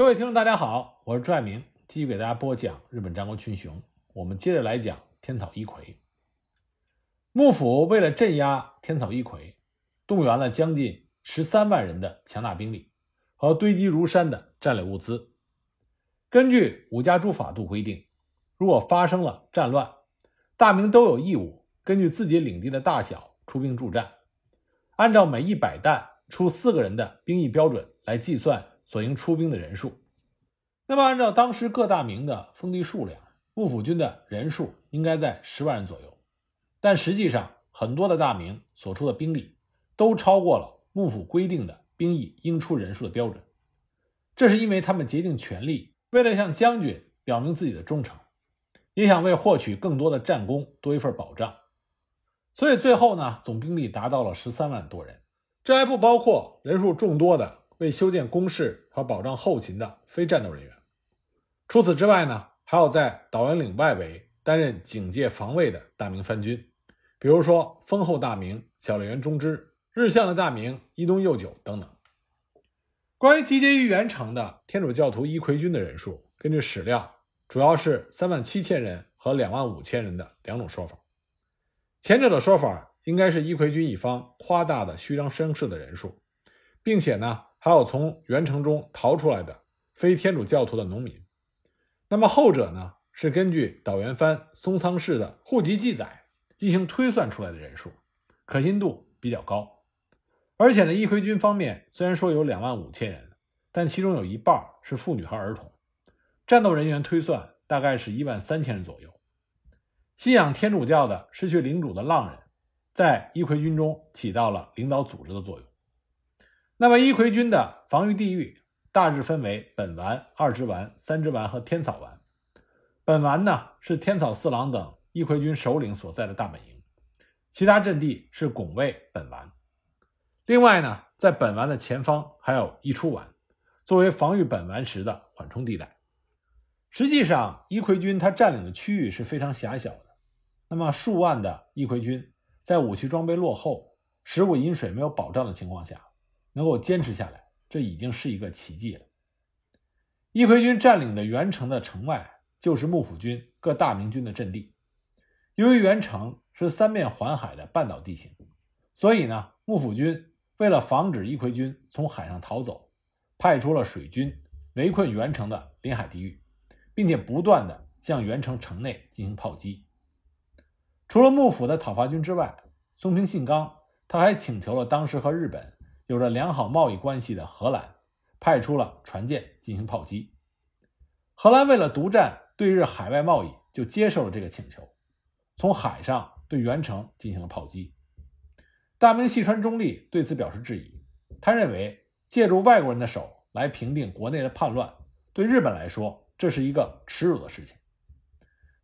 各位听众，大家好，我是朱爱明，继续给大家播讲日本战国群雄。我们接着来讲天草一揆。幕府为了镇压天草一揆，动员了将近十三万人的强大兵力和堆积如山的战略物资。根据五家诸法度规定，如果发生了战乱，大明都有义务根据自己领地的大小出兵助战，按照每一百担出四个人的兵役标准来计算。所应出兵的人数，那么按照当时各大名的封地数量，幕府军的人数应该在十万人左右。但实际上，很多的大名所出的兵力都超过了幕府规定的兵役应出人数的标准。这是因为他们竭尽全力，为了向将军表明自己的忠诚，也想为获取更多的战功多一份保障。所以最后呢，总兵力达到了十三万多人，这还不包括人数众多的。为修建工事和保障后勤的非战斗人员。除此之外呢，还有在导原岭外围担任警戒防卫的大明藩军，比如说丰后大名、小笠原忠之、日向的大名伊东右久等等。关于集结于元城的天主教徒伊奎军的人数，根据史料，主要是三万七千人和两万五千人的两种说法。前者的说法应该是伊奎军一方夸大的虚张声势的人数，并且呢。还有从元城中逃出来的非天主教徒的农民，那么后者呢是根据岛原藩松仓氏的户籍记载进行推算出来的人数，可信度比较高。而且呢，义奎军方面虽然说有两万五千人，但其中有一半是妇女和儿童，战斗人员推算大概是一万三千人左右。信仰天主教的失去领主的浪人，在义奎军中起到了领导组织的作用。那么，伊奎军的防御地域大致分为本丸、二之丸、三之丸和天草丸。本丸呢是天草四郎等伊奎军首领所在的大本营，其他阵地是拱卫本丸。另外呢，在本丸的前方还有一出丸，作为防御本丸时的缓冲地带。实际上，伊奎军他占领的区域是非常狭小的。那么，数万的伊奎军在武器装备落后、食物饮水没有保障的情况下。能够坚持下来，这已经是一个奇迹了。义奎军占领的元城的城外，就是幕府军各大明军的阵地。由于元城是三面环海的半岛地形，所以呢，幕府军为了防止义奎军从海上逃走，派出了水军围困元城的临海地域，并且不断的向元城城内进行炮击。除了幕府的讨伐军之外，松平信纲他还请求了当时和日本。有着良好贸易关系的荷兰派出了船舰进行炮击。荷兰为了独占对日海外贸易，就接受了这个请求，从海上对元城进行了炮击。大明细川忠利对此表示质疑，他认为借助外国人的手来平定国内的叛乱，对日本来说这是一个耻辱的事情。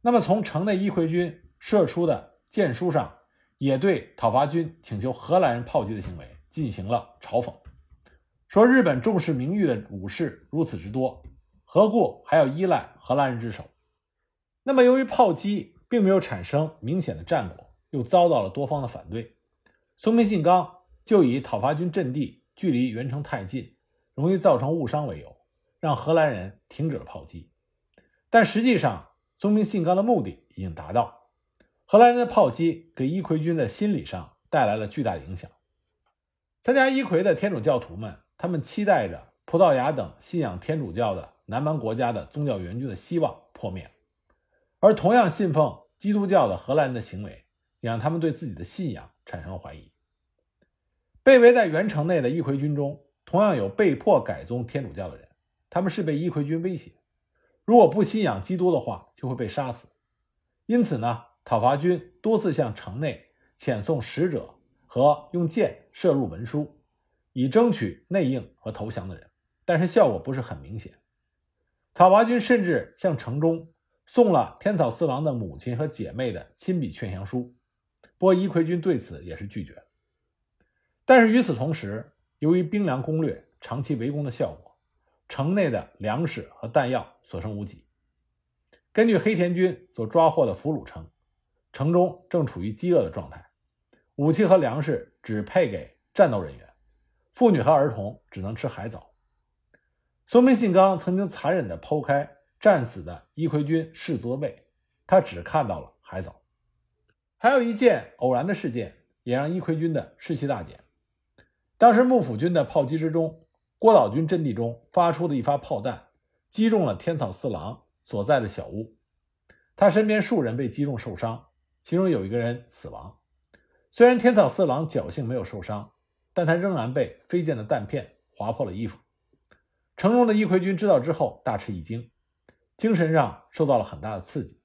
那么从城内一回军射出的箭书上，也对讨伐军请求荷兰人炮击的行为。进行了嘲讽，说日本重视名誉的武士如此之多，何故还要依赖荷兰人之手？那么，由于炮击并没有产生明显的战果，又遭到了多方的反对，松平信纲就以讨伐军阵地距离原城太近，容易造成误伤为由，让荷兰人停止了炮击。但实际上，松平信纲的目的已经达到，荷兰人的炮击给伊奎军的心理上带来了巨大的影响。参加一揆的天主教徒们，他们期待着葡萄牙等信仰天主教的南蛮国家的宗教援军的希望破灭，而同样信奉基督教的荷兰人的行为，也让他们对自己的信仰产生了怀疑。被围在原城内的一揆军中，同样有被迫改宗天主教的人，他们是被一揆军威胁，如果不信仰基督的话，就会被杀死。因此呢，讨伐军多次向城内遣送使者。和用箭射入文书，以争取内应和投降的人，但是效果不是很明显。讨伐军甚至向城中送了天草四郎的母亲和姐妹的亲笔劝降书，不过伊奎军对此也是拒绝。但是与此同时，由于兵粮攻略长期围攻的效果，城内的粮食和弹药所剩无几。根据黑田军所抓获的俘虏称，城中正处于饥饿的状态。武器和粮食只配给战斗人员，妇女和儿童只能吃海藻。松平信纲曾经残忍地剖开战死的伊奎军士卒的胃，他只看到了海藻。还有一件偶然的事件，也让伊奎军的士气大减。当时幕府军的炮击之中，郭岛军阵地中发出的一发炮弹，击中了天草四郎所在的小屋，他身边数人被击中受伤，其中有一个人死亡。虽然天草四郎侥幸没有受伤，但他仍然被飞溅的弹片划破了衣服。城中的伊奎军知道之后大吃一惊，精神上受到了很大的刺激，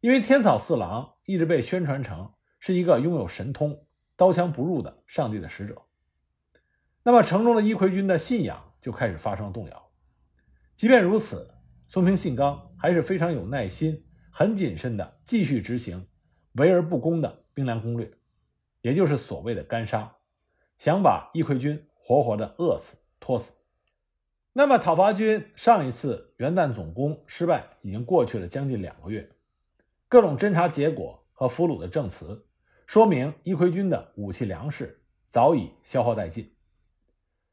因为天草四郎一直被宣传成是一个拥有神通、刀枪不入的上帝的使者。那么，城中的伊奎军的信仰就开始发生动摇。即便如此，松平信纲还是非常有耐心、很谨慎地继续执行围而不攻的兵粮攻略，也就是所谓的干杀，想把伊奎军活活的饿死、拖死。那么，讨伐军上一次元旦总攻失败已经过去了将近两个月，各种侦查结果和俘虏的证词说明伊奎军的武器粮食早已消耗殆尽。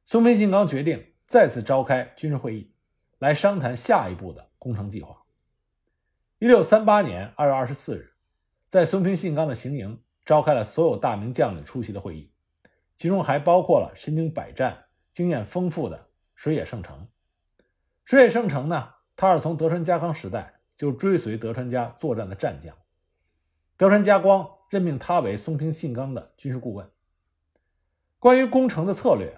松平信纲决定再次召开军事会议，来商谈下一步的攻城计划。一六三八年二月二十四日，在松平信纲的行营召开了所有大名将领出席的会议，其中还包括了身经百战、经验丰富的水野胜成。水野胜成呢，他是从德川家康时代就追随德川家作战的战将，德川家光任命他为松平信纲的军事顾问。关于攻城的策略。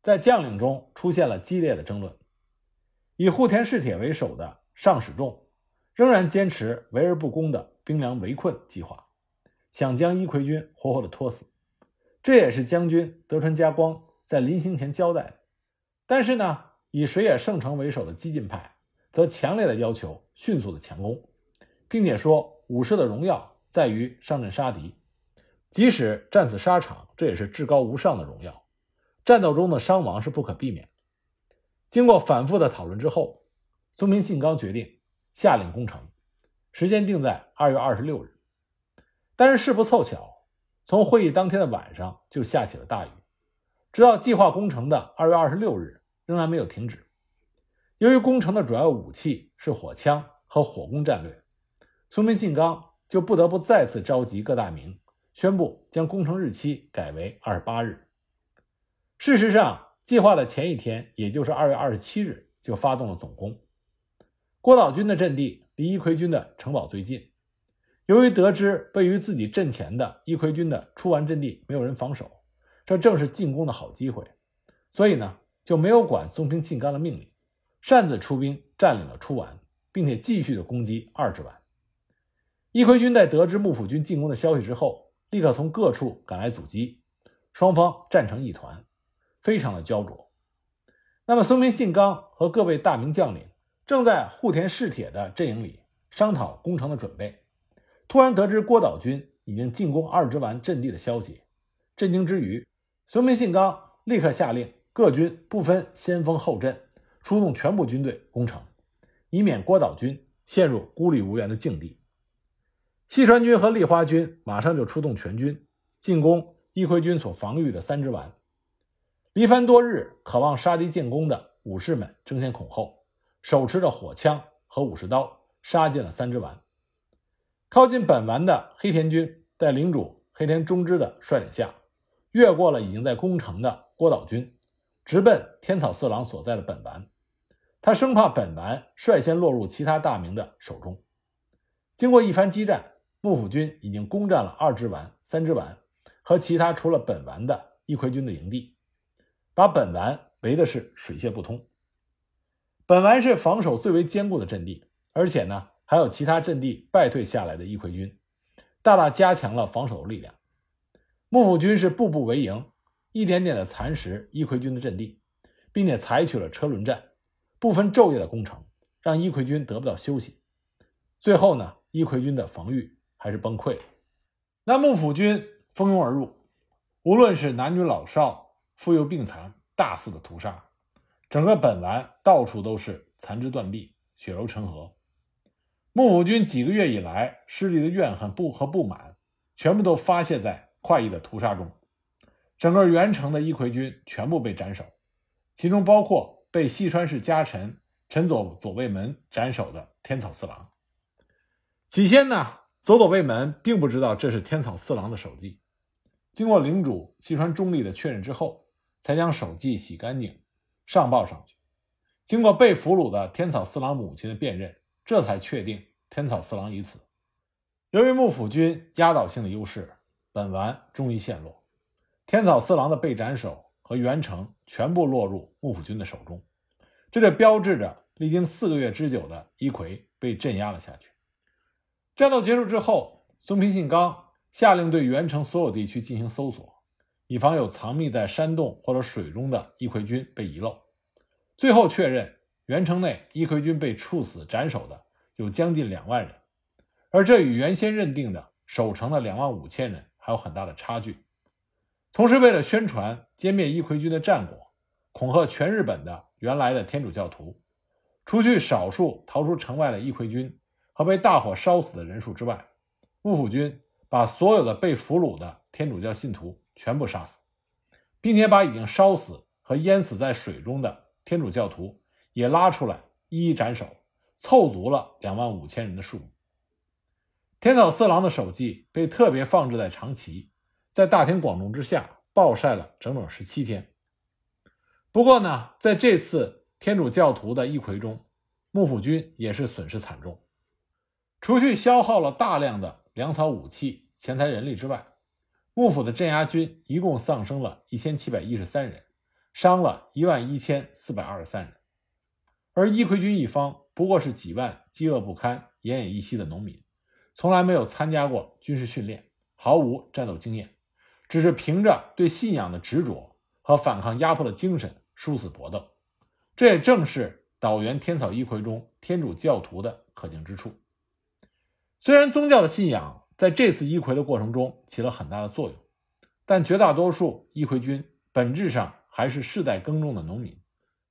在将领中出现了激烈的争论。以户田氏铁为首的上史众仍然坚持围而不攻的兵粮围困计划，想将伊奎军活活的拖死。这也是将军德川家光在临行前交代的。但是呢，以水野胜成为首的激进派则强烈的要求迅速的强攻，并且说武士的荣耀在于上阵杀敌，即使战死沙场，这也是至高无上的荣耀。战斗中的伤亡是不可避免。经过反复的讨论之后，松平信纲决定下令攻城，时间定在二月二十六日。但是事不凑巧，从会议当天的晚上就下起了大雨，直到计划攻城的二月二十六日仍然没有停止。由于攻城的主要武器是火枪和火攻战略，松平信纲就不得不再次召集各大名，宣布将攻城日期改为二十八日。事实上，计划的前一天，也就是二月二十七日，就发动了总攻。郭岛军的阵地离伊奎军的城堡最近，由于得知位于自己阵前的伊奎军的出丸阵地没有人防守，这正是进攻的好机会，所以呢，就没有管松平信纲的命令，擅自出兵占领了出丸，并且继续的攻击二之丸。伊奎军在得知幕府军进攻的消息之后，立刻从各处赶来阻击，双方战成一团。非常的焦灼。那么，松平信纲和各位大名将领正在户田氏铁的阵营里商讨攻城的准备，突然得知郭岛军已经进攻二之丸阵地的消息，震惊之余，松平信纲立刻下令各军不分先锋后阵，出动全部军队攻城，以免郭岛军陷入孤立无援的境地。西川军和立花军马上就出动全军进攻伊奎军所防御的三之丸。离番多日，渴望杀敌建功的武士们争先恐后，手持着火枪和武士刀，杀进了三之丸。靠近本丸的黑田军，在领主黑田忠之的率领下，越过了已经在攻城的郭岛军，直奔天草四郎所在的本丸。他生怕本丸率先落入其他大名的手中。经过一番激战，幕府军已经攻占了二之丸、三之丸和其他除了本丸的一葵军的营地。把本丸围的是水泄不通。本丸是防守最为坚固的阵地，而且呢还有其他阵地败退下来的伊奎军，大大加强了防守力量。幕府军是步步为营，一点点的蚕食伊奎军的阵地，并且采取了车轮战，不分昼夜的攻城，让伊奎军得不到休息。最后呢，伊奎军的防御还是崩溃了。那幕府军蜂拥而入，无论是男女老少。妇幼病残，大肆的屠杀，整个本丸到处都是残肢断臂、血流成河。幕府军几个月以来失利的怨恨不和不满，全部都发泄在快意的屠杀中。整个元城的一葵军全部被斩首，其中包括被西川氏家臣陈佐左卫门斩首的天草四郎。起先呢，佐佐卫门并不知道这是天草四郎的手迹，经过领主西川忠利的确认之后，才将手迹洗干净，上报上去。经过被俘虏的天草四郎母亲的辨认，这才确定天草四郎已死。由于幕府军压倒性的优势，本丸终于陷落，天草四郎的被斩首和元城全部落入幕府军的手中，这就标志着历经四个月之久的伊奎被镇压了下去。战斗结束之后，松平信纲下令对元城所有地区进行搜索，以防有藏匿在山洞或者水中的伊奎军被遗漏。最后确认，元城内伊奎军被处死斩首的有将近两万人，而这与原先认定的守城的两万五千人还有很大的差距。同时，为了宣传歼灭伊奎军的战果，恐吓全日本的原来的天主教徒，除去少数逃出城外的伊奎军和被大火烧死的人数之外，幕府军把所有的被俘虏的天主教信徒全部杀死，并且把已经烧死和淹死在水中的。天主教徒也拉出来一一斩首，凑足了两万五千人的数目。天草四郎的手迹被特别放置在长崎，在大庭广众之下暴晒了整整十七天。不过呢，在这次天主教徒的一揆中，幕府军也是损失惨重，除去消耗了大量的粮草、武器、钱财、人力之外，幕府的镇压军一共丧生了一千七百一十三人。伤了一万一千四百二十三人，而伊奎军一方不过是几万饥饿不堪、奄奄一息的农民，从来没有参加过军事训练，毫无战斗经验，只是凭着对信仰的执着和反抗压迫的精神殊死搏斗。这也正是岛原天草一揆中天主教徒的可敬之处。虽然宗教的信仰在这次一揆的过程中起了很大的作用，但绝大多数一揆军本质上。还是世代耕种的农民，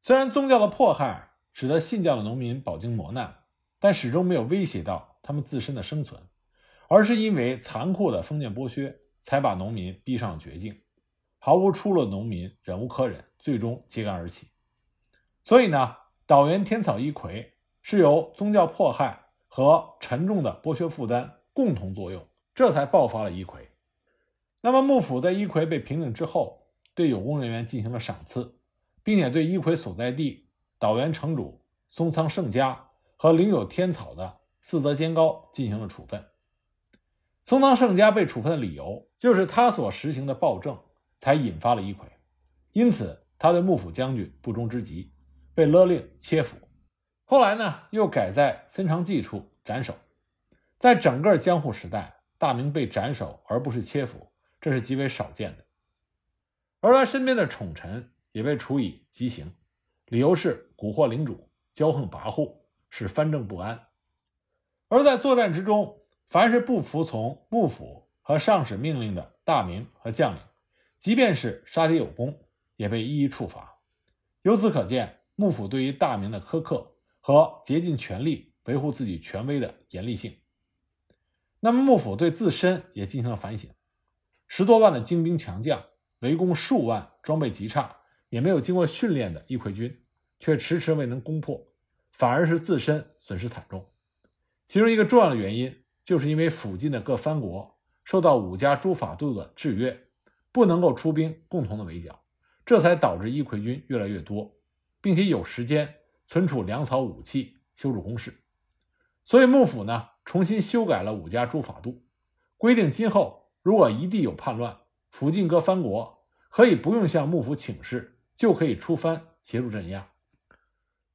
虽然宗教的迫害使得信教的农民饱经磨难，但始终没有威胁到他们自身的生存，而是因为残酷的封建剥削，才把农民逼上了绝境。毫无出路的农民忍无可忍，最终揭竿而起。所以呢，岛原天草一揆是由宗教迫害和沉重的剥削负担共同作用，这才爆发了一揆。那么幕府在一揆被平定之后。对有功人员进行了赏赐，并且对一揆所在地岛原城主松仓胜家和领有天草的四泽兼高进行了处分。松仓胜家被处分的理由就是他所实行的暴政才引发了一揆，因此他对幕府将军不忠之极，被勒令切腹。后来呢，又改在森长纪处斩首。在整个江户时代，大名被斩首而不是切腹，这是极为少见的。而他身边的宠臣也被处以极刑，理由是蛊惑领主、骄横跋扈，使藩政不安。而在作战之中，凡是不服从幕府和上使命令的大名和将领，即便是杀敌有功，也被一一处罚。由此可见，幕府对于大名的苛刻和竭尽全力维护自己权威的严厉性。那么，幕府对自身也进行了反省，十多万的精兵强将。围攻数万、装备极差、也没有经过训练的一揆军，却迟迟未能攻破，反而是自身损失惨重。其中一个重要的原因，就是因为附近的各藩国受到五家诸法度的制约，不能够出兵共同的围剿，这才导致伊揆军越来越多，并且有时间存储粮草、武器，修筑工事。所以幕府呢，重新修改了五家诸法度，规定今后如果一地有叛乱，附近各藩国可以不用向幕府请示，就可以出藩协助镇压。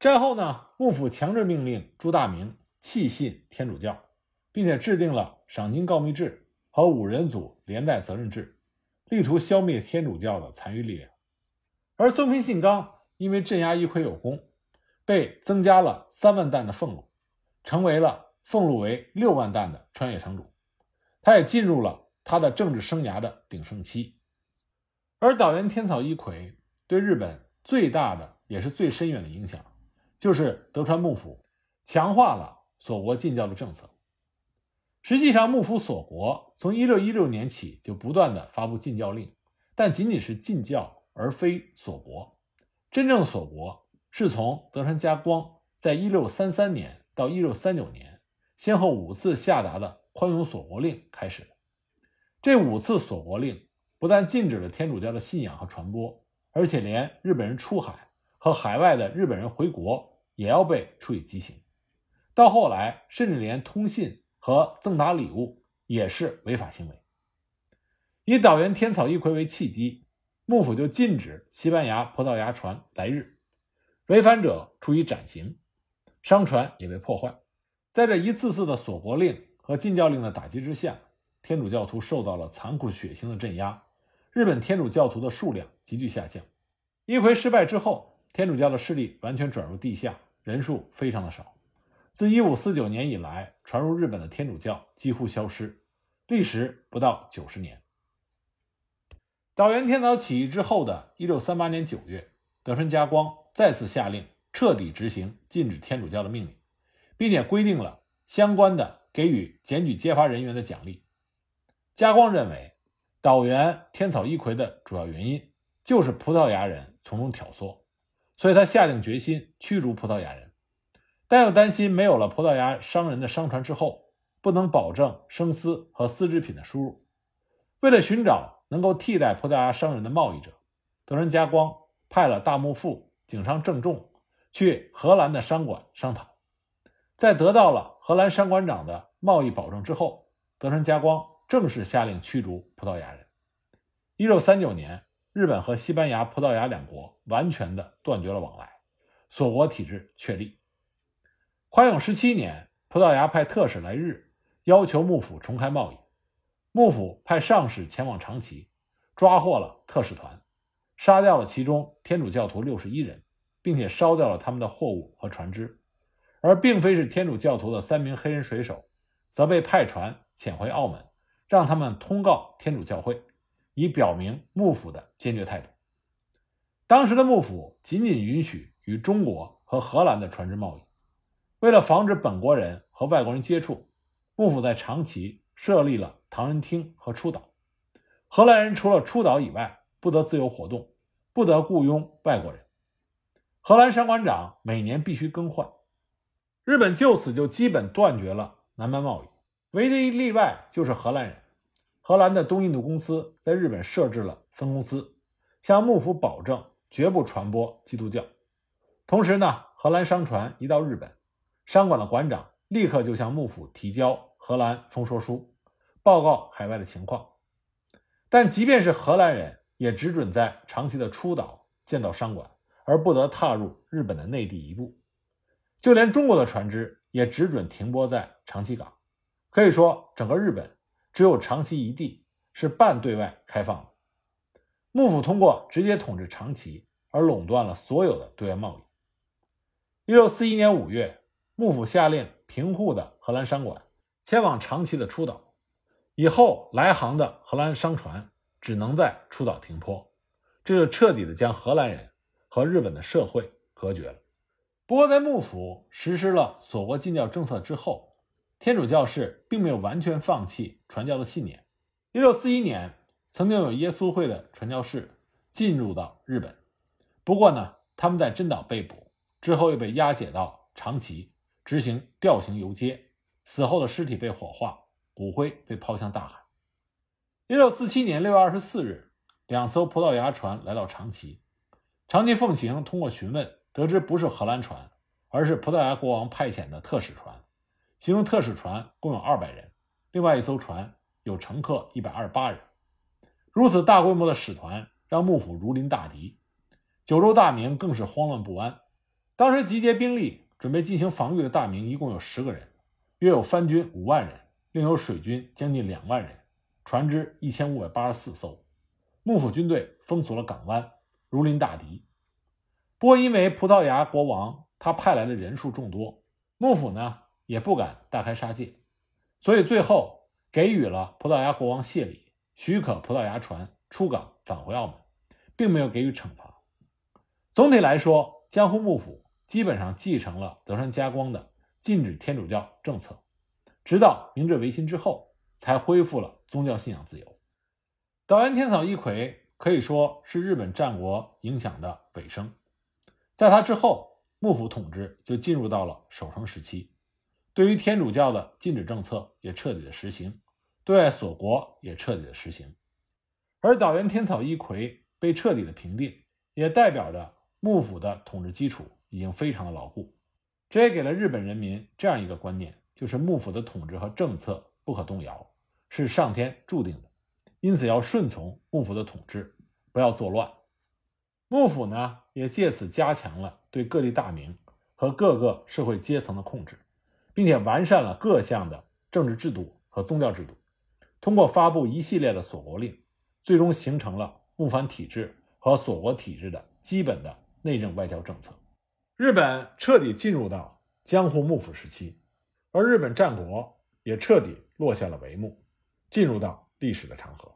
战后呢，幕府强制命令朱大明弃信天主教，并且制定了赏金告密制和五人组连带责任制，力图消灭天主教的残余力量。而松平信纲因为镇压一揆有功，被增加了三万担的俸禄，成为了俸禄为六万担的川越城主。他也进入了。他的政治生涯的鼎盛期，而岛原天草一揆对日本最大的也是最深远的影响，就是德川幕府强化了锁国禁教的政策。实际上，幕府锁国从一六一六年起就不断的发布禁教令，但仅仅是禁教而非锁国。真正锁国是从德川家光在一六三三年到一六三九年先后五次下达的宽容锁国令开始的。这五次锁国令不但禁止了天主教的信仰和传播，而且连日本人出海和海外的日本人回国也要被处以极刑。到后来，甚至连通信和赠答礼物也是违法行为。以岛原天草一葵为契机，幕府就禁止西班牙、葡萄牙船来日，违反者处以斩刑，商船也被破坏。在这一次次的锁国令和禁教令的打击之下，天主教徒受到了残酷血腥的镇压，日本天主教徒的数量急剧下降。一葵失败之后，天主教的势力完全转入地下，人数非常的少。自1549年以来，传入日本的天主教几乎消失，历时不到九十年。岛原天草起义之后的1638年9月，德川家光再次下令彻底执行禁止天主教的命令，并且规定了相关的给予检举揭发人员的奖励。家光认为，岛原天草一揆的主要原因就是葡萄牙人从中挑唆，所以他下定决心驱逐葡萄牙人，但又担心没有了葡萄牙商人的商船之后，不能保证生丝和丝织品的输入。为了寻找能够替代葡萄牙商人的贸易者，德川家光派了大幕府井上正重去荷兰的商馆商讨，在得到了荷兰商馆长的贸易保证之后，德川家光。正式下令驱逐葡萄牙人。一六三九年，日本和西班牙、葡萄牙两国完全的断绝了往来，锁国体制确立。宽永十七年，葡萄牙派特使来日，要求幕府重开贸易。幕府派上使前往长崎，抓获了特使团，杀掉了其中天主教徒六十一人，并且烧掉了他们的货物和船只。而并非是天主教徒的三名黑人水手，则被派船遣回澳门。让他们通告天主教会，以表明幕府的坚决态度。当时的幕府仅仅允许与中国和荷兰的船只贸易。为了防止本国人和外国人接触，幕府在长崎设立了唐人厅和出岛。荷兰人除了出岛以外，不得自由活动，不得雇佣外国人。荷兰商馆长每年必须更换。日本就此就基本断绝了南蛮贸易，唯一例外就是荷兰人。荷兰的东印度公司在日本设置了分公司，向幕府保证绝不传播基督教。同时呢，荷兰商船一到日本，商馆的馆长立刻就向幕府提交荷兰封说书，报告海外的情况。但即便是荷兰人，也只准在长崎的出岛见到商馆，而不得踏入日本的内地一步。就连中国的船只也只准停泊在长崎港。可以说，整个日本。只有长崎一地是半对外开放的，幕府通过直接统治长崎而垄断了所有的对外贸易。一六四一年五月，幕府下令平户的荷兰商馆迁往长崎的出岛，以后来航的荷兰商船只能在出岛停泊，这就彻底的将荷兰人和日本的社会隔绝了。不过，在幕府实施了锁国禁教政策之后，天主教士并没有完全放弃传教的信念。一六四一年，曾经有耶稣会的传教士进入到日本，不过呢，他们在真岛被捕之后，又被押解到长崎执行吊刑游街，死后的尸体被火化，骨灰被抛向大海。一六四七年六月二十四日，两艘葡萄牙船来到长崎，长崎奉行通过询问得知不是荷兰船，而是葡萄牙国王派遣的特使船。其中特使船共有二百人，另外一艘船有乘客一百二十八人。如此大规模的使团让幕府如临大敌，九州大明更是慌乱不安。当时集结兵力准备进行防御的大明一共有十个人，约有番军五万人，另有水军将近两万人，船只一千五百八十四艘。幕府军队封锁了港湾，如临大敌。不过因为葡萄牙国王他派来的人数众多，幕府呢？也不敢大开杀戒，所以最后给予了葡萄牙国王谢礼，许可葡萄牙船出港返回澳门，并没有给予惩罚。总体来说，江户幕府基本上继承了德川家光的禁止天主教政策，直到明治维新之后才恢复了宗教信仰自由。岛原天草一揆可以说是日本战国影响的尾声。在他之后，幕府统治就进入到了守成时期，对于天主教的禁止政策也彻底的实行，对外锁国也彻底的实行。而岛原天草一揆被彻底的平定，也代表着幕府的统治基础已经非常的牢固。这也给了日本人民这样一个观念，就是幕府的统治和政策不可动摇，是上天注定的，因此要顺从幕府的统治，不要作乱。幕府呢，也借此加强了对各地大名和各个社会阶层的控制，并且完善了各项的政治制度和宗教制度，通过发布一系列的锁国令，最终形成了幕藩体制和锁国体制的基本的内政外交政策。日本彻底进入到江户幕府时期，而日本战国也彻底落下了帷幕，进入到历史的长河。